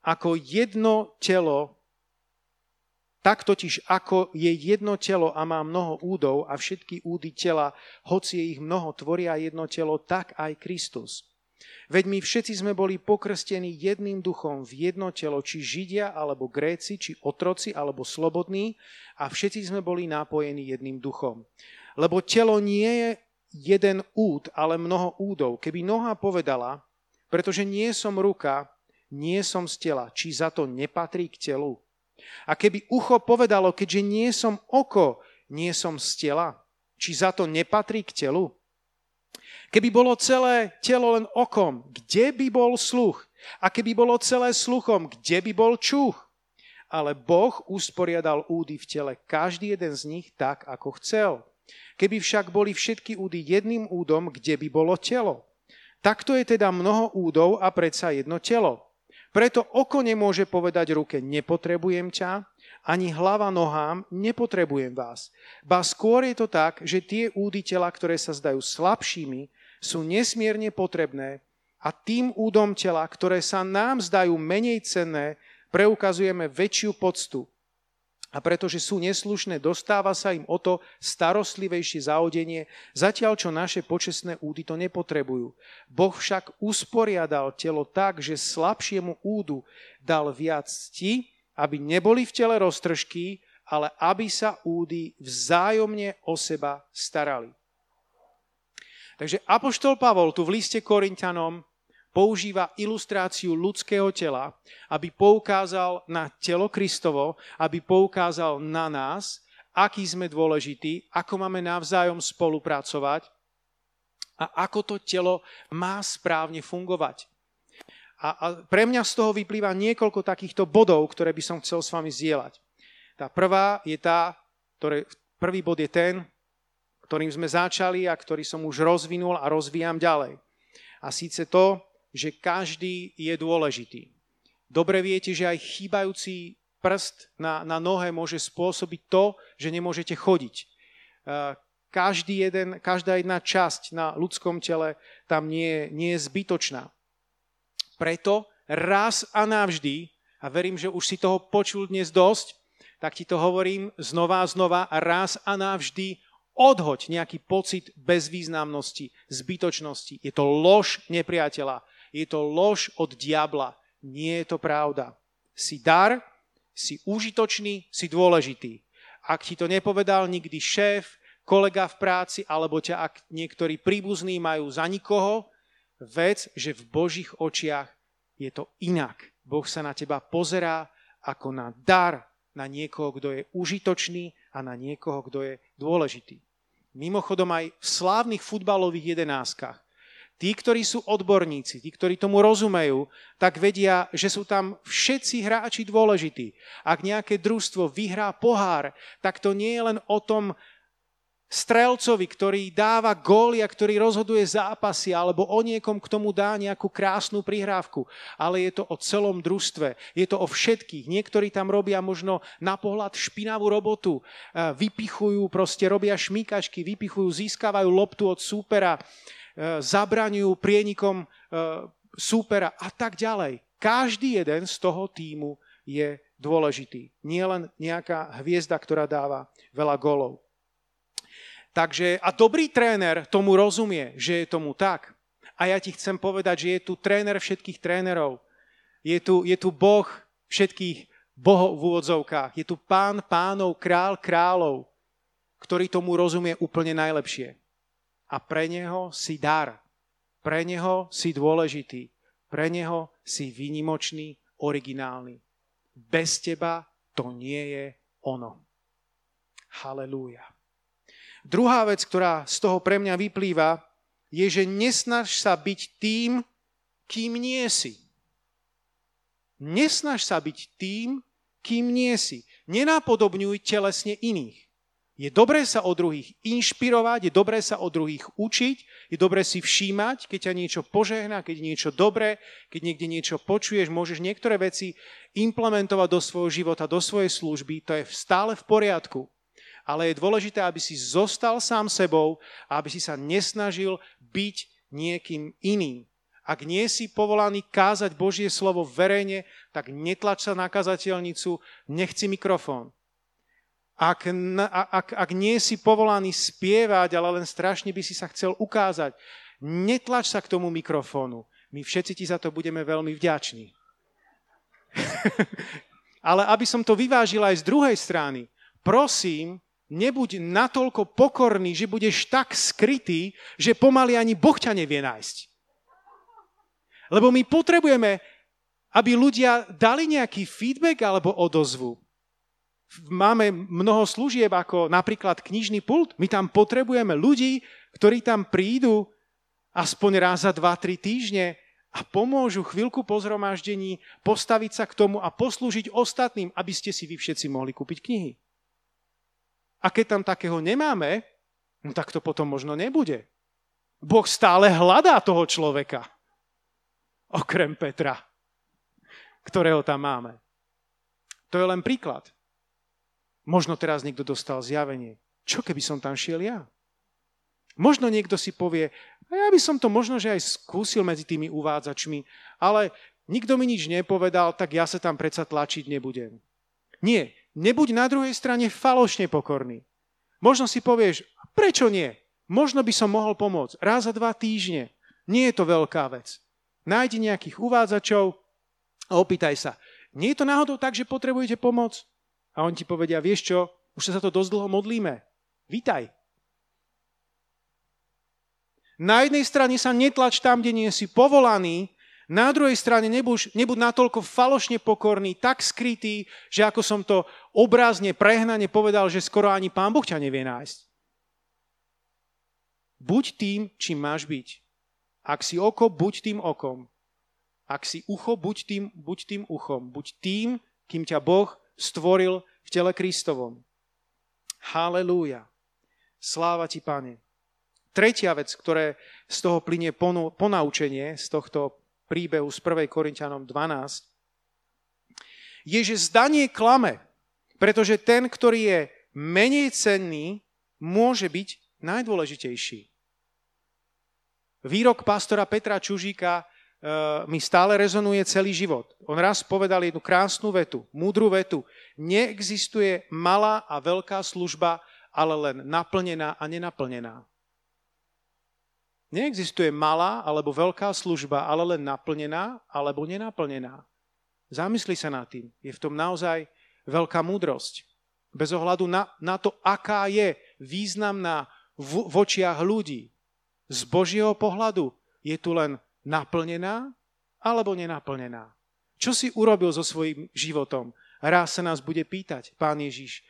ako jedno telo tak totiž, ako je jedno telo a má mnoho údov a všetky údy tela, hoci je ich mnoho, tvoria jedno telo, tak aj Kristus. Veď my všetci sme boli pokrstení jedným duchom v jedno telo, či Židia, alebo Gréci, či otroci, alebo slobodní, a všetci sme boli napojení jedným duchom. Lebo telo nie je jeden úd, ale mnoho údov. Keby noha povedala, pretože nie som ruka, nie som z tela, či za to nepatrí k telu, a keby ucho povedalo, keďže nie som oko, nie som z tela, či za to nepatrí k telu? Keby bolo celé telo len okom, kde by bol sluch? A keby bolo celé sluchom, kde by bol čuch? Ale Boh usporiadal údy v tele, každý jeden z nich tak, ako chcel. Keby však boli všetky údy jedným údom, kde by bolo telo? Takto je teda mnoho údov a predsa jedno telo. Preto oko nemôže povedať ruke, nepotrebujem ťa, ani hlava nohám, nepotrebujem vás. Ba skôr je to tak, že tie údy tela, ktoré sa zdajú slabšími, sú nesmierne potrebné a tým údom tela, ktoré sa nám zdajú menej cenné, preukazujeme väčšiu poctu, a pretože sú neslušné, dostáva sa im o to starostlivejšie zaodenie, zatiaľ čo naše počesné údy to nepotrebujú. Boh však usporiadal telo tak, že slabšiemu údu dal viac cti, aby neboli v tele roztržky, ale aby sa údy vzájomne o seba starali. Takže Apoštol Pavol tu v liste Korintianom používa ilustráciu ľudského tela, aby poukázal na telo Kristovo, aby poukázal na nás, aký sme dôležití, ako máme navzájom spolupracovať a ako to telo má správne fungovať. A, a pre mňa z toho vyplýva niekoľko takýchto bodov, ktoré by som chcel s vami zdieľať. Tá prvá je tá, ktoré, prvý bod je ten, ktorým sme začali a ktorý som už rozvinul a rozvíjam ďalej. A síce to, že každý je dôležitý. Dobre viete, že aj chýbajúci prst na, na nohe môže spôsobiť to, že nemôžete chodiť. Každý jeden, každá jedna časť na ľudskom tele tam nie, nie je zbytočná. Preto raz a navždy, a verím, že už si toho počul dnes dosť, tak ti to hovorím znova a znova, raz a navždy odhoď nejaký pocit bezvýznamnosti, zbytočnosti. Je to lož nepriateľa, je to lož od diabla. Nie je to pravda. Si dar, si užitočný, si dôležitý. Ak ti to nepovedal nikdy šéf, kolega v práci, alebo ťa ak niektorí príbuzní majú za nikoho, vec, že v Božích očiach je to inak. Boh sa na teba pozerá ako na dar, na niekoho, kto je užitočný a na niekoho, kto je dôležitý. Mimochodom aj v slávnych futbalových jedenáskach. Tí, ktorí sú odborníci, tí, ktorí tomu rozumejú, tak vedia, že sú tam všetci hráči dôležití. Ak nejaké družstvo vyhrá pohár, tak to nie je len o tom, strelcovi, ktorý dáva góly a ktorý rozhoduje zápasy, alebo o niekom, k tomu dá nejakú krásnu prihrávku. Ale je to o celom družstve, je to o všetkých. Niektorí tam robia možno na pohľad špinavú robotu, vypichujú, proste robia šmíkačky, vypichujú, získavajú loptu od súpera, zabraňujú prienikom súpera a tak ďalej. Každý jeden z toho týmu je dôležitý. Nie len nejaká hviezda, ktorá dáva veľa golov. Takže, a dobrý tréner tomu rozumie, že je tomu tak. A ja ti chcem povedať, že je tu tréner všetkých trénerov. Je tu, je tu Boh všetkých bohov v úvodzovkách. Je tu pán pánov, král kráľov, ktorý tomu rozumie úplne najlepšie. A pre neho si dar. Pre neho si dôležitý. Pre neho si výnimočný, originálny. Bez teba to nie je ono. Halelúja. Druhá vec, ktorá z toho pre mňa vyplýva, je, že nesnaž sa byť tým, kým nie si. Nesnaž sa byť tým, kým nie si. Nenapodobňuj telesne iných. Je dobré sa o druhých inšpirovať, je dobré sa o druhých učiť, je dobré si všímať, keď ťa niečo požehná, keď niečo dobré, keď niekde niečo počuješ, môžeš niektoré veci implementovať do svojho života, do svojej služby, to je stále v poriadku ale je dôležité, aby si zostal sám sebou a aby si sa nesnažil byť niekým iným. Ak nie si povolaný kázať Božie slovo verejne, tak netlač sa na kazateľnicu, nechci mikrofón. Ak, ak, ak nie si povolaný spievať, ale len strašne by si sa chcel ukázať, netlač sa k tomu mikrofónu. My všetci ti za to budeme veľmi vďační. ale aby som to vyvážil aj z druhej strany, prosím, nebuď natoľko pokorný, že budeš tak skrytý, že pomaly ani Boh ťa nevie nájsť. Lebo my potrebujeme, aby ľudia dali nejaký feedback alebo odozvu. Máme mnoho služieb ako napríklad knižný pult. My tam potrebujeme ľudí, ktorí tam prídu aspoň raz za 2-3 týždne a pomôžu chvíľku po zhromaždení postaviť sa k tomu a poslúžiť ostatným, aby ste si vy všetci mohli kúpiť knihy. A keď tam takého nemáme, no tak to potom možno nebude. Boh stále hľadá toho človeka. Okrem Petra, ktorého tam máme. To je len príklad. Možno teraz niekto dostal zjavenie. Čo keby som tam šiel ja? Možno niekto si povie, a ja by som to možno, že aj skúsil medzi tými uvádzačmi, ale nikto mi nič nepovedal, tak ja sa tam predsa tlačiť nebudem. Nie, nebuď na druhej strane falošne pokorný. Možno si povieš, prečo nie? Možno by som mohol pomôcť raz za dva týždne. Nie je to veľká vec. Nájdi nejakých uvádzačov a opýtaj sa, nie je to náhodou tak, že potrebujete pomoc? A on ti povedia, vieš čo, už sa za to dosť dlho modlíme. Vítaj. Na jednej strane sa netlač tam, kde nie si povolaný, na druhej strane nebuď, nebuď natoľko falošne pokorný, tak skrytý, že ako som to obrazne, prehnane povedal, že skoro ani Pán Boh ťa nevie nájsť. Buď tým, čím máš byť. Ak si oko, buď tým okom. Ak si ucho, buď tým, buď tým uchom. Buď tým, kým ťa Boh stvoril v tele Kristovom. Halelúja. Sláva ti, Pane. Tretia vec, ktoré z toho plinie ponaučenie, z tohto príbehu z 1. Korintianom 12, je, že zdanie klame, pretože ten, ktorý je menej cenný, môže byť najdôležitejší. Výrok pastora Petra Čužíka mi stále rezonuje celý život. On raz povedal jednu krásnu vetu, múdru vetu. Neexistuje malá a veľká služba, ale len naplnená a nenaplnená. Neexistuje malá alebo veľká služba, ale len naplnená alebo nenaplnená. Zamysli sa nad tým. Je v tom naozaj veľká múdrosť. Bez ohľadu na, na to, aká je významná v, v očiach ľudí. Z Božieho pohľadu je tu len naplnená alebo nenaplnená. Čo si urobil so svojím životom? Raz sa nás bude pýtať Pán Ježiš,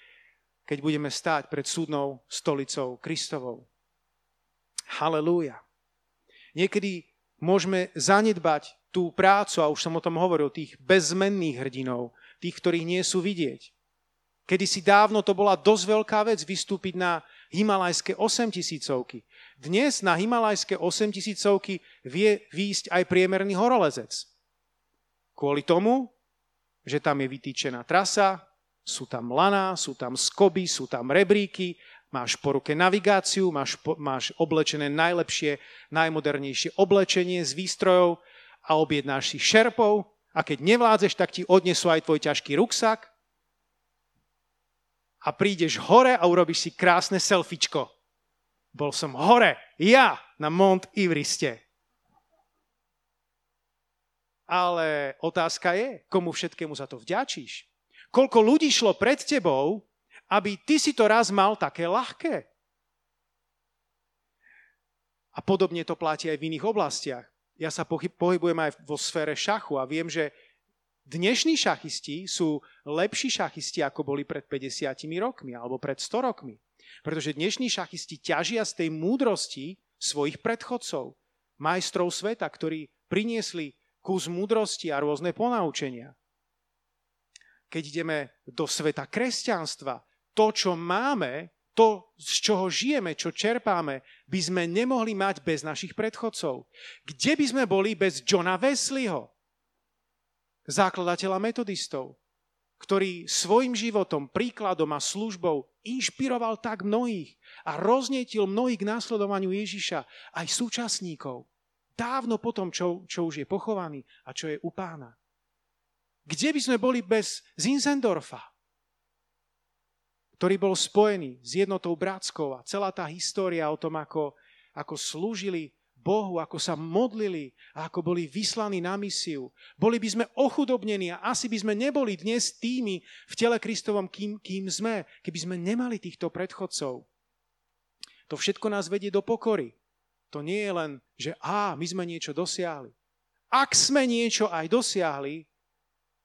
keď budeme stáť pred súdnou stolicou Kristovou. Halelúja. Niekedy môžeme zanedbať tú prácu, a už som o tom hovoril, tých bezmenných hrdinov, tých, ktorí nie sú vidieť. Kedy si dávno to bola dosť veľká vec vystúpiť na himalajské 8 tisícovky. Dnes na himalajské 8 tisícovky vie výjsť aj priemerný horolezec. Kvôli tomu, že tam je vytýčená trasa, sú tam laná, sú tam skoby, sú tam rebríky, máš po ruke navigáciu, máš, po, máš oblečené najlepšie, najmodernejšie oblečenie z výstrojov, a objednáš si šerpov a keď nevládzeš, tak ti odnesú aj tvoj ťažký ruksak a prídeš hore a urobíš si krásne selfiečko. Bol som hore, ja, na Mont Ivriste. Ale otázka je, komu všetkému za to vďačíš? Koľko ľudí šlo pred tebou, aby ty si to raz mal také ľahké? A podobne to platí aj v iných oblastiach ja sa pohybujem aj vo sfére šachu a viem, že dnešní šachisti sú lepší šachisti, ako boli pred 50 rokmi alebo pred 100 rokmi. Pretože dnešní šachisti ťažia z tej múdrosti svojich predchodcov, majstrov sveta, ktorí priniesli kus múdrosti a rôzne ponaučenia. Keď ideme do sveta kresťanstva, to, čo máme, to, z čoho žijeme, čo čerpáme, by sme nemohli mať bez našich predchodcov. Kde by sme boli bez Johna Wesleyho, zakladateľa metodistov, ktorý svojim životom, príkladom a službou inšpiroval tak mnohých a roznietil mnohých k následovaniu Ježiša, aj súčasníkov, dávno potom, čo, čo už je pochovaný a čo je u pána. Kde by sme boli bez Zinzendorfa, ktorý bol spojený s jednotou bratskou a celá tá história o tom, ako, ako slúžili Bohu, ako sa modlili a ako boli vyslaní na misiu. Boli by sme ochudobnení a asi by sme neboli dnes tými v tele Kristovom, kým, kým sme, keby sme nemali týchto predchodcov. To všetko nás vedie do pokory. To nie je len, že á, my sme niečo dosiahli. Ak sme niečo aj dosiahli,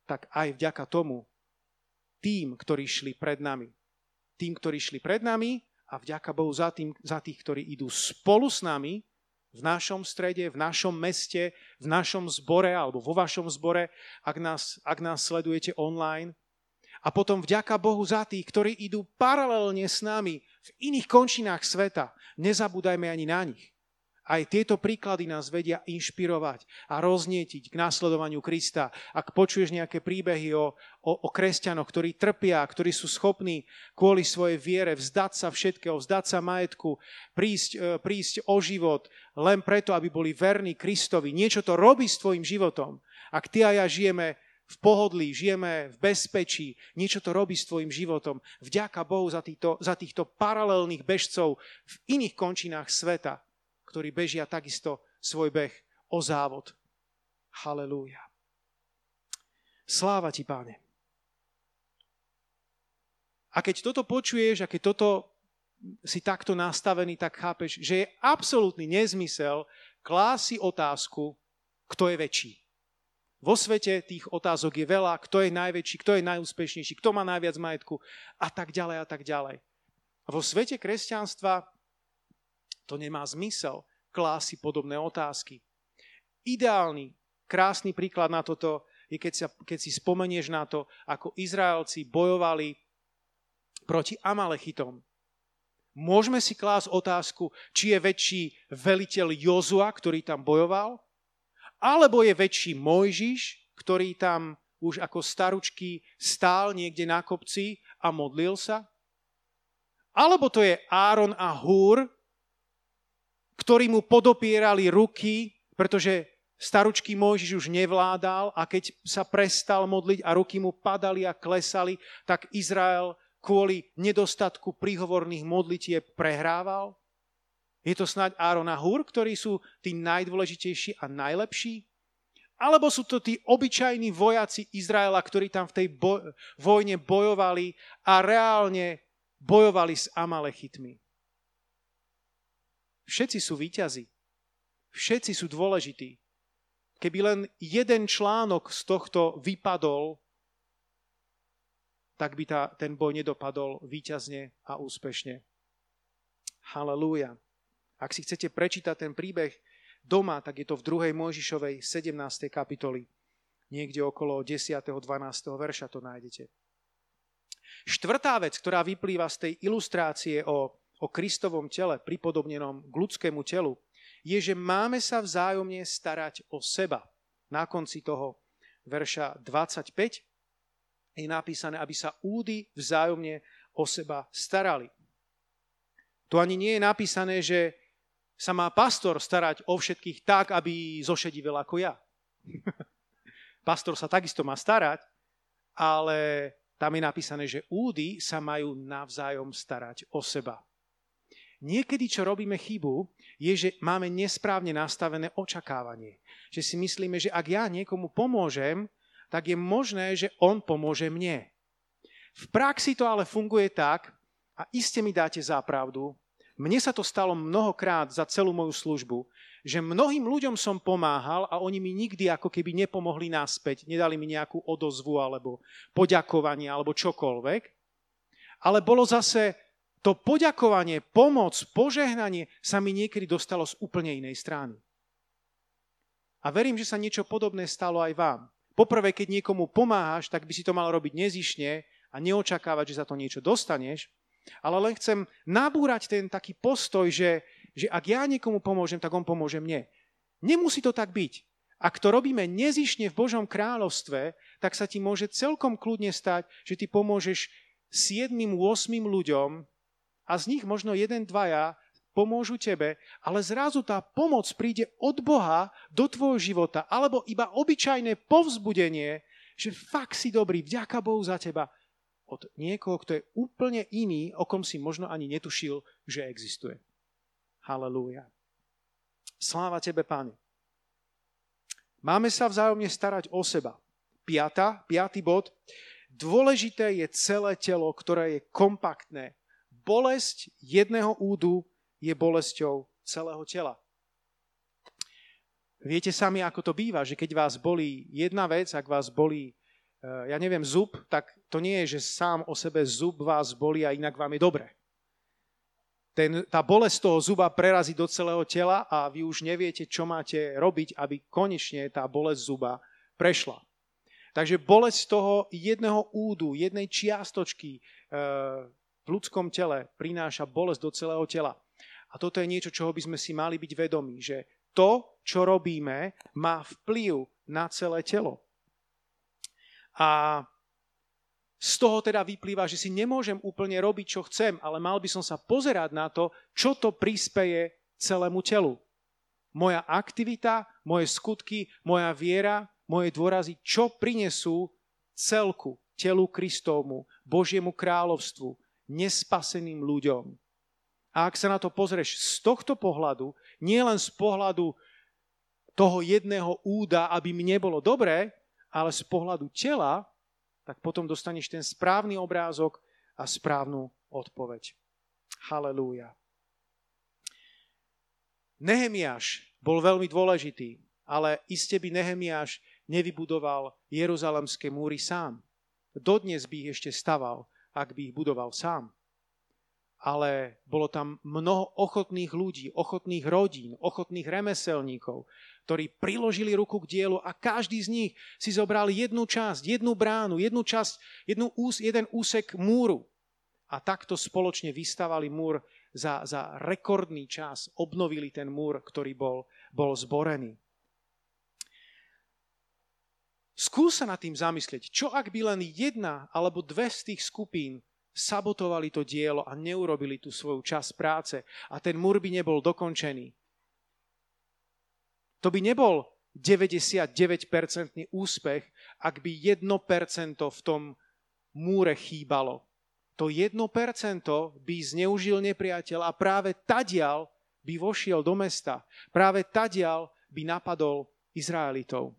tak aj vďaka tomu tým, ktorí šli pred nami, tým, ktorí šli pred nami a vďaka Bohu za, tým, za tých, ktorí idú spolu s nami v našom strede, v našom meste, v našom zbore alebo vo vašom zbore, ak nás, ak nás sledujete online. A potom vďaka Bohu za tých, ktorí idú paralelne s nami v iných končinách sveta. Nezabúdajme ani na nich. Aj tieto príklady nás vedia inšpirovať a roznietiť k následovaniu Krista. Ak počuješ nejaké príbehy o, o, o kresťanoch, ktorí trpia, ktorí sú schopní kvôli svojej viere vzdať sa všetkého, vzdať sa majetku, prísť, e, prísť o život len preto, aby boli verní Kristovi. Niečo to robí s tvojim životom. Ak ty a ja žijeme v pohodlí, žijeme v bezpečí, niečo to robí s tvojim životom. Vďaka Bohu za týchto, za týchto paralelných bežcov v iných končinách sveta ktorí bežia takisto svoj beh o závod. Halelúja. Sláva ti, páne. A keď toto počuješ a keď toto si takto nastavený, tak chápeš, že je absolútny nezmysel klási otázku, kto je väčší. Vo svete tých otázok je veľa, kto je najväčší, kto je najúspešnejší, kto má najviac majetku a tak ďalej a tak ďalej. A vo svete kresťanstva to nemá zmysel klási podobné otázky. Ideálny, krásny príklad na toto je, keď, sa, keď si spomenieš na to, ako Izraelci bojovali proti Amalechitom. Môžeme si klásť otázku, či je väčší veliteľ Jozua, ktorý tam bojoval, Alebo je väčší Mojžiš, ktorý tam už ako staručky stál niekde na kopci a modlil sa? Alebo to je Áron a Húr, ktorí mu podopierali ruky, pretože staručky Mojžiš už nevládal a keď sa prestal modliť a ruky mu padali a klesali, tak Izrael kvôli nedostatku príhovorných modlitieb prehrával? Je to snáď Áron a Hur, ktorí sú tí najdôležitejší a najlepší? Alebo sú to tí obyčajní vojaci Izraela, ktorí tam v tej boj- vojne bojovali a reálne bojovali s Amalechitmi? Všetci sú výťazi. Všetci sú dôležití. Keby len jeden článok z tohto vypadol, tak by tá, ten boj nedopadol výťazne a úspešne. Halelúja. Ak si chcete prečítať ten príbeh doma, tak je to v 2. Mojžišovej 17. kapitoli. Niekde okolo 10. 12. verša to nájdete. Štvrtá vec, ktorá vyplýva z tej ilustrácie o, o Kristovom tele, pripodobnenom k ľudskému telu, je, že máme sa vzájomne starať o seba. Na konci toho verša 25 je napísané, aby sa údy vzájomne o seba starali. Tu ani nie je napísané, že sa má pastor starať o všetkých tak, aby zošedivil ako ja. pastor sa takisto má starať, ale tam je napísané, že údy sa majú navzájom starať o seba. Niekedy, čo robíme chybu, je, že máme nesprávne nastavené očakávanie. Že si myslíme, že ak ja niekomu pomôžem, tak je možné, že on pomôže mne. V praxi to ale funguje tak, a iste mi dáte zápravdu, mne sa to stalo mnohokrát za celú moju službu, že mnohým ľuďom som pomáhal a oni mi nikdy ako keby nepomohli naspäť, nedali mi nejakú odozvu alebo poďakovanie alebo čokoľvek. Ale bolo zase to poďakovanie, pomoc, požehnanie sa mi niekedy dostalo z úplne inej strany. A verím, že sa niečo podobné stalo aj vám. Poprvé, keď niekomu pomáhaš, tak by si to mal robiť nezišne a neočakávať, že za to niečo dostaneš. Ale len chcem nabúrať ten taký postoj, že, že ak ja niekomu pomôžem, tak on pomôže mne. Nemusí to tak byť. Ak to robíme nezišne v Božom kráľovstve, tak sa ti môže celkom kľudne stať, že ty pomôžeš 7, 8 ľuďom a z nich možno jeden, dvaja pomôžu tebe, ale zrazu tá pomoc príde od Boha do tvojho života, alebo iba obyčajné povzbudenie, že fakt si dobrý, vďaka Bohu za teba od niekoho, kto je úplne iný, o kom si možno ani netušil, že existuje. Halelúja. Sláva Tebe, Pane. Máme sa vzájomne starať o seba. Piata, piatý bod. Dôležité je celé telo, ktoré je kompaktné. Bolesť jedného údu je bolesťou celého tela. Viete sami, ako to býva, že keď vás bolí jedna vec, ak vás bolí Eh, ja neviem, zub, tak to nie je, že sám o sebe zub vás bolí a inak vám je dobre. Ten, tá bolesť toho zuba prerazí do celého tela a vy už neviete, čo máte robiť, aby konečne tá bolesť zuba prešla. Takže bolesť toho jedného údu, jednej čiastočky e, v ľudskom tele prináša bolesť do celého tela. A toto je niečo, čoho by sme si mali byť vedomí, že to, čo robíme, má vplyv na celé telo. A z toho teda vyplýva, že si nemôžem úplne robiť, čo chcem, ale mal by som sa pozerať na to, čo to prispeje celému telu. Moja aktivita, moje skutky, moja viera, moje dôrazy, čo prinesú celku, telu Kristovmu, Božiemu kráľovstvu, nespaseným ľuďom. A ak sa na to pozrieš z tohto pohľadu, nie len z pohľadu toho jedného úda, aby mi nebolo dobré, ale z pohľadu tela, tak potom dostaneš ten správny obrázok a správnu odpoveď. Halelúja. Nehemiáš bol veľmi dôležitý, ale iste by Nehemiáš nevybudoval Jeruzalemské múry sám. Dodnes by ich ešte staval, ak by ich budoval sám. Ale bolo tam mnoho ochotných ľudí, ochotných rodín, ochotných remeselníkov, ktorí priložili ruku k dielu a každý z nich si zobral jednu časť, jednu bránu, jednu časť, jednu ús, jeden úsek múru. A takto spoločne vystavali múr za, za rekordný čas, obnovili ten múr, ktorý bol, bol zborený. Skús sa nad tým zamyslieť, čo ak by len jedna alebo dve z tých skupín sabotovali to dielo a neurobili tú svoju časť práce a ten múr by nebol dokončený. To by nebol 99% úspech, ak by 1% v tom múre chýbalo. To 1% by zneužil nepriateľ a práve tadial by vošiel do mesta. Práve tadial by napadol Izraelitov.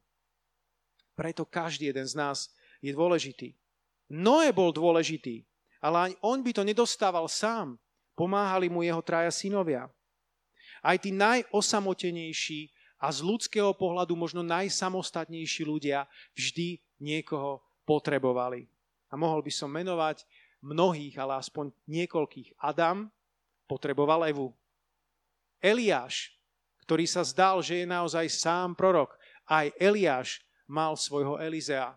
Preto každý jeden z nás je dôležitý. Noé bol dôležitý, ale ani on by to nedostával sám. Pomáhali mu jeho traja synovia. Aj tí najosamotenejší a z ľudského pohľadu možno najsamostatnejší ľudia vždy niekoho potrebovali. A mohol by som menovať mnohých, ale aspoň niekoľkých. Adam potreboval Evu. Eliáš, ktorý sa zdal, že je naozaj sám prorok, aj Eliáš mal svojho Elizea.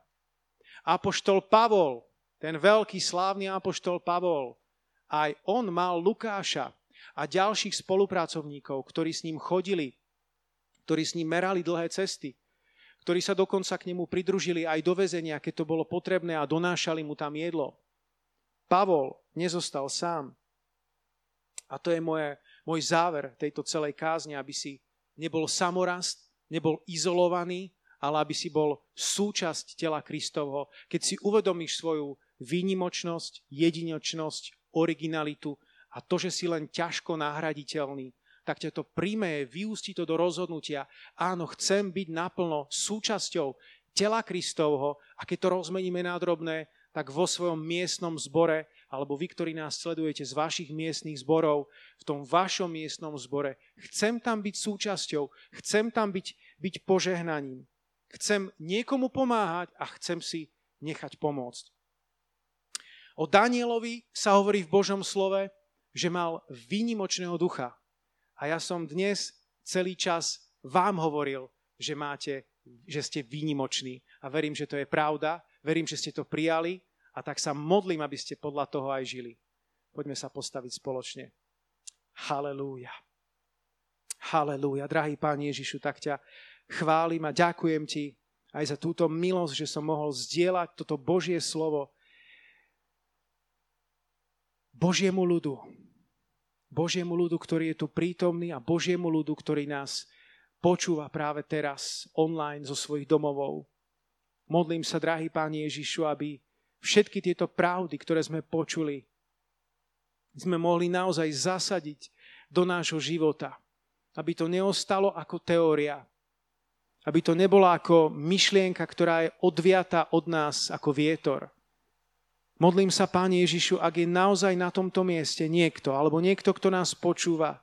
Apoštol Pavol, ten veľký slávny apoštol Pavol, aj on mal Lukáša a ďalších spolupracovníkov, ktorí s ním chodili, ktorí s ním merali dlhé cesty, ktorí sa dokonca k nemu pridružili aj do väzenia, keď to bolo potrebné a donášali mu tam jedlo. Pavol nezostal sám. A to je moje, môj záver tejto celej kázne, aby si nebol samorast, nebol izolovaný, ale aby si bol súčasť tela Kristovho, keď si uvedomíš svoju výnimočnosť, jedinočnosť, originalitu a to, že si len ťažko nahraditeľný, tak ťa to príjme, vyústi to do rozhodnutia. Áno, chcem byť naplno súčasťou tela Kristovho a keď to rozmeníme na drobné, tak vo svojom miestnom zbore, alebo vy, ktorí nás sledujete z vašich miestnych zborov, v tom vašom miestnom zbore, chcem tam byť súčasťou, chcem tam byť, byť požehnaním. Chcem niekomu pomáhať a chcem si nechať pomôcť. O Danielovi sa hovorí v Božom slove, že mal výnimočného ducha. A ja som dnes celý čas vám hovoril, že máte, že ste výnimoční. A verím, že to je pravda. Verím, že ste to prijali a tak sa modlím, aby ste podľa toho aj žili. Poďme sa postaviť spoločne. Halelúja. Halelúja. Drahý Pán Ježišu, tak ťa chválim a ďakujem ti aj za túto milosť, že som mohol zdieľať toto Božie slovo Božiemu ľudu. Božiemu ľudu, ktorý je tu prítomný a Božiemu ľudu, ktorý nás počúva práve teraz online zo svojich domovov. Modlím sa, drahý Pán Ježišu, aby všetky tieto pravdy, ktoré sme počuli, sme mohli naozaj zasadiť do nášho života. Aby to neostalo ako teória, aby to nebola ako myšlienka, ktorá je odviata od nás ako vietor. Modlím sa, Páne Ježišu, ak je naozaj na tomto mieste niekto, alebo niekto, kto nás počúva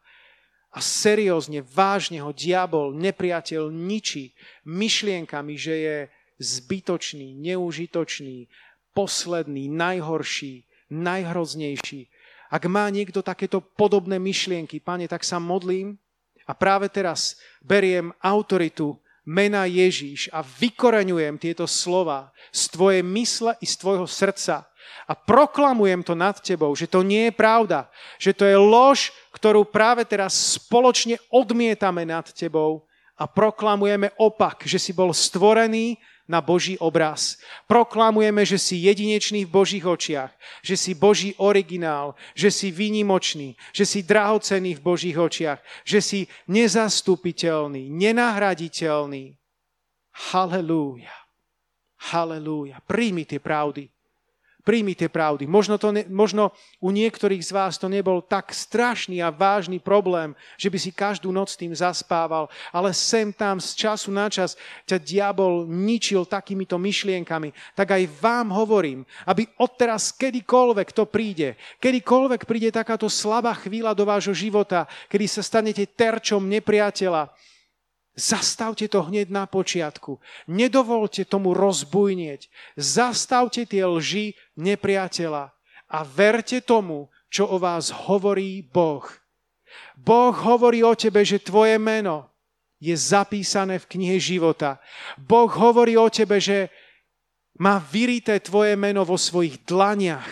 a seriózne, vážne ho diabol, nepriateľ ničí myšlienkami, že je zbytočný, neužitočný, posledný, najhorší, najhroznejší. Ak má niekto takéto podobné myšlienky, Pane, tak sa modlím a práve teraz beriem autoritu mena Ježíš a vykoreňujem tieto slova z tvojej mysle i z tvojho srdca a proklamujem to nad tebou, že to nie je pravda, že to je lož, ktorú práve teraz spoločne odmietame nad tebou a proklamujeme opak, že si bol stvorený na Boží obraz. Proklamujeme, že si jedinečný v Božích očiach, že si Boží originál, že si výnimočný, že si drahocený v Božích očiach, že si nezastupiteľný, nenahraditeľný. Halelúja. Halelúja. Príjmi tie pravdy. Príjmi tie pravdy. Možno, to ne, možno u niektorých z vás to nebol tak strašný a vážny problém, že by si každú noc tým zaspával, ale sem tam z času na čas ťa diabol ničil takýmito myšlienkami. Tak aj vám hovorím, aby odteraz kedykoľvek to príde, kedykoľvek príde takáto slabá chvíľa do vášho života, kedy sa stanete terčom nepriateľa, Zastavte to hneď na počiatku. Nedovolte tomu rozbujnieť. Zastavte tie lži nepriateľa a verte tomu, čo o vás hovorí Boh. Boh hovorí o tebe, že tvoje meno je zapísané v knihe života. Boh hovorí o tebe, že má vyrité tvoje meno vo svojich dlaniach.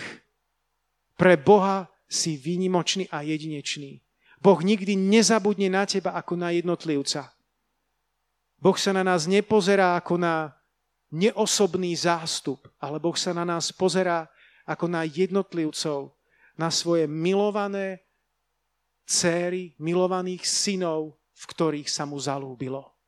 Pre Boha si výnimočný a jedinečný. Boh nikdy nezabudne na teba ako na jednotlivca. Boh sa na nás nepozerá ako na neosobný zástup, ale Boh sa na nás pozerá ako na jednotlivcov, na svoje milované céry, milovaných synov, v ktorých sa mu zalúbilo.